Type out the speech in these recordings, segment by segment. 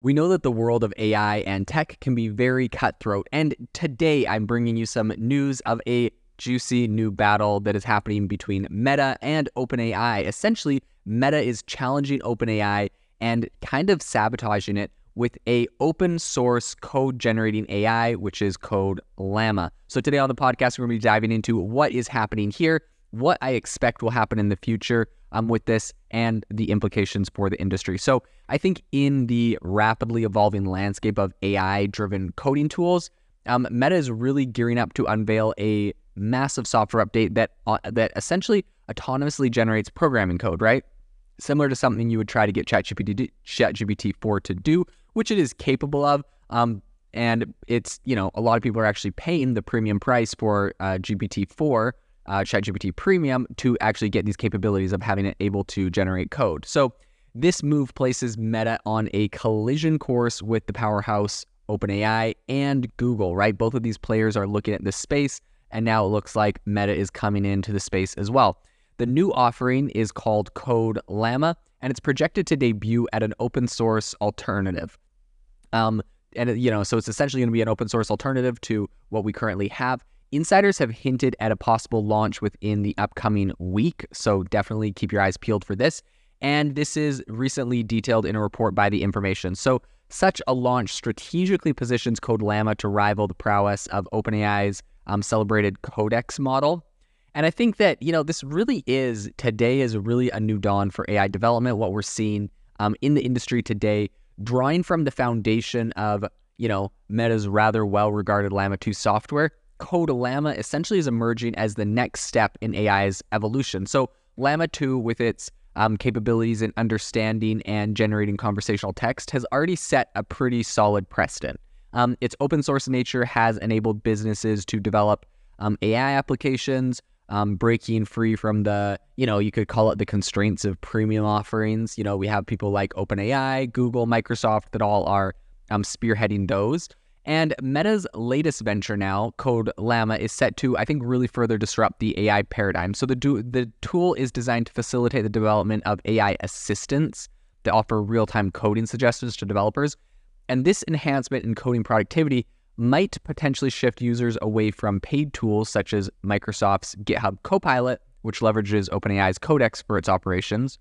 We know that the world of AI and tech can be very cutthroat, and today I'm bringing you some news of a juicy new battle that is happening between Meta and OpenAI. Essentially, Meta is challenging OpenAI and kind of sabotaging it with a open source code generating AI, which is code Llama. So today on the podcast, we're going to be diving into what is happening here, what I expect will happen in the future, um, with this and the implications for the industry. So, I think in the rapidly evolving landscape of AI driven coding tools, um, Meta is really gearing up to unveil a massive software update that uh, that essentially autonomously generates programming code, right? Similar to something you would try to get ChatGPT ChatGPT 4 to do, which it is capable of. Um, and it's you know a lot of people are actually paying the premium price for uh, GPT 4 uh, ChatGPT Premium to actually get these capabilities of having it able to generate code. So this move places Meta on a collision course with the powerhouse OpenAI and Google, right? Both of these players are looking at this space, and now it looks like Meta is coming into the space as well. The new offering is called Code Llama, and it's projected to debut at an open source alternative. Um, and you know, so it's essentially going to be an open source alternative to what we currently have. Insiders have hinted at a possible launch within the upcoming week, so definitely keep your eyes peeled for this. And this is recently detailed in a report by The Information. So, such a launch strategically positions Code Llama to rival the prowess of OpenAI's um, celebrated Codex model. And I think that, you know, this really is, today is really a new dawn for AI development. What we're seeing um, in the industry today, drawing from the foundation of, you know, Meta's rather well regarded Llama 2 software, Code Llama essentially is emerging as the next step in AI's evolution. So, Llama 2, with its um, capabilities in understanding and generating conversational text, has already set a pretty solid precedent. Um, its open source nature has enabled businesses to develop um, AI applications, um, breaking free from the, you know, you could call it the constraints of premium offerings. You know, we have people like OpenAI, Google, Microsoft that all are um, spearheading those. And Meta's latest venture now, Code Llama, is set to, I think, really further disrupt the AI paradigm. So the, do- the tool is designed to facilitate the development of AI assistants that offer real time coding suggestions to developers. And this enhancement in coding productivity might potentially shift users away from paid tools such as Microsoft's GitHub Copilot, which leverages OpenAI's Codex for its operations,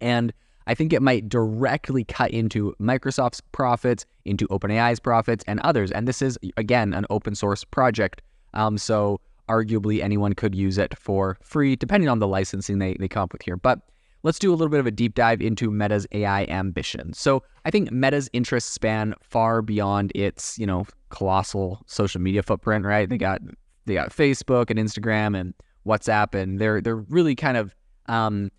and I think it might directly cut into Microsoft's profits, into OpenAI's profits, and others. And this is, again, an open source project. Um, so arguably anyone could use it for free, depending on the licensing they, they come up with here. But let's do a little bit of a deep dive into Meta's AI ambitions. So I think Meta's interests span far beyond its, you know, colossal social media footprint, right? They got they got Facebook and Instagram and WhatsApp, and they're they're really kind of um,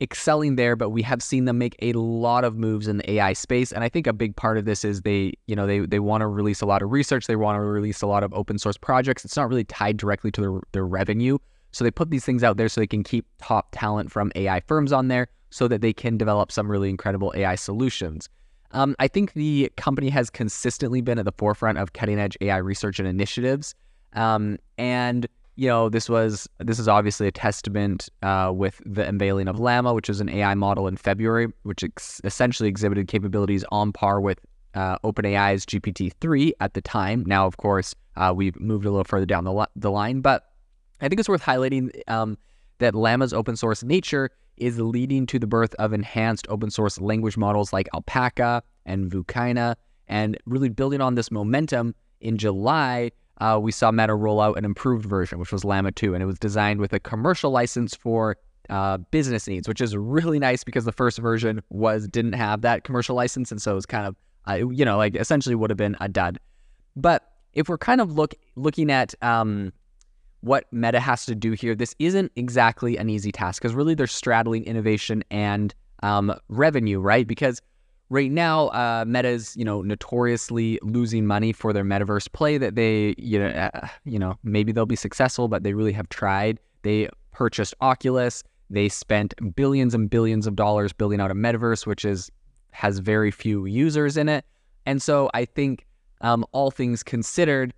excelling there, but we have seen them make a lot of moves in the AI space. And I think a big part of this is they, you know, they they want to release a lot of research, they want to release a lot of open source projects. It's not really tied directly to their, their revenue. So they put these things out there so they can keep top talent from AI firms on there so that they can develop some really incredible AI solutions. Um, I think the company has consistently been at the forefront of cutting edge AI research and initiatives. Um, and you know, this was this is obviously a testament uh, with the unveiling of Llama, which is an AI model in February, which ex- essentially exhibited capabilities on par with uh, OpenAI's GPT-3 at the time. Now, of course, uh, we've moved a little further down the, the line, but I think it's worth highlighting um, that Llama's open source nature is leading to the birth of enhanced open source language models like Alpaca and Vicuna, and really building on this momentum. In July, uh, we saw Meta roll out an improved version, which was Llama 2, and it was designed with a commercial license for uh, business needs, which is really nice because the first version was didn't have that commercial license, and so it was kind of uh, you know like essentially would have been a dud. But if we're kind of look looking at um, what Meta has to do here, this isn't exactly an easy task because really they're straddling innovation and um, revenue, right? Because right now, uh, Meta's you know notoriously losing money for their metaverse play that they you know uh, you know maybe they'll be successful, but they really have tried. They purchased Oculus. They spent billions and billions of dollars building out a metaverse, which is has very few users in it. And so I think um, all things considered,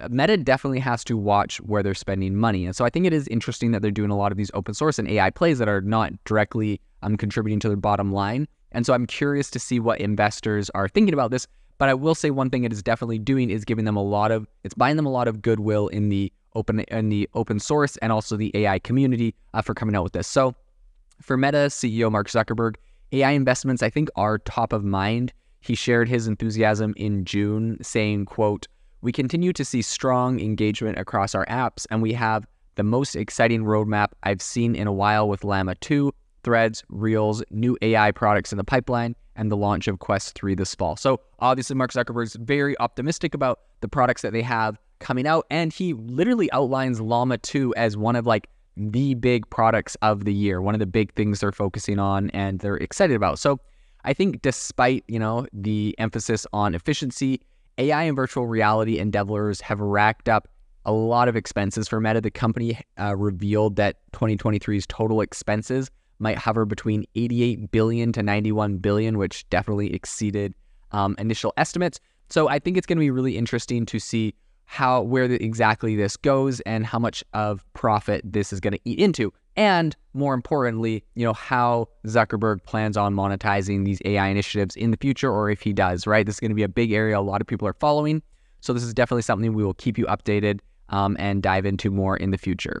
uh, Meta definitely has to watch where they're spending money. And so I think it is interesting that they're doing a lot of these open source and AI plays that are not directly um, contributing to their bottom line And so I'm curious to see what investors are thinking about this. But I will say one thing it is definitely doing is giving them a lot of it's buying them a lot of goodwill in the open in the open source and also the AI community uh, for coming out with this. So for Meta CEO Mark Zuckerberg, AI investments I think are top of mind. He shared his enthusiasm in June, saying, "quote We continue to see strong engagement across our apps, and we have the most exciting roadmap I've seen in a while with Llama 2, Threads, Reels, new AI products in the pipeline, and the launch of Quest 3 this fall. So, obviously, Mark Zuckerberg is very optimistic about the products that they have coming out, and he literally outlines Llama 2 as one of like the big products of the year, one of the big things they're focusing on and they're excited about. So, I think despite, you know, the emphasis on efficiency, AI and virtual reality endeavors have racked up a lot of expenses for Meta. The company uh, revealed that 2023's total expenses might hover between 88 billion to 91 billion, which definitely exceeded um, initial estimates. So I think it's going to be really interesting to see how where the, exactly this goes and how much of profit this is going to eat into, and more importantly, you know how Zuckerberg plans on monetizing these AI initiatives in the future, or if he does. Right, this is going to be a big area a lot of people are following. So this is definitely something we will keep you updated um, and dive into more in the future.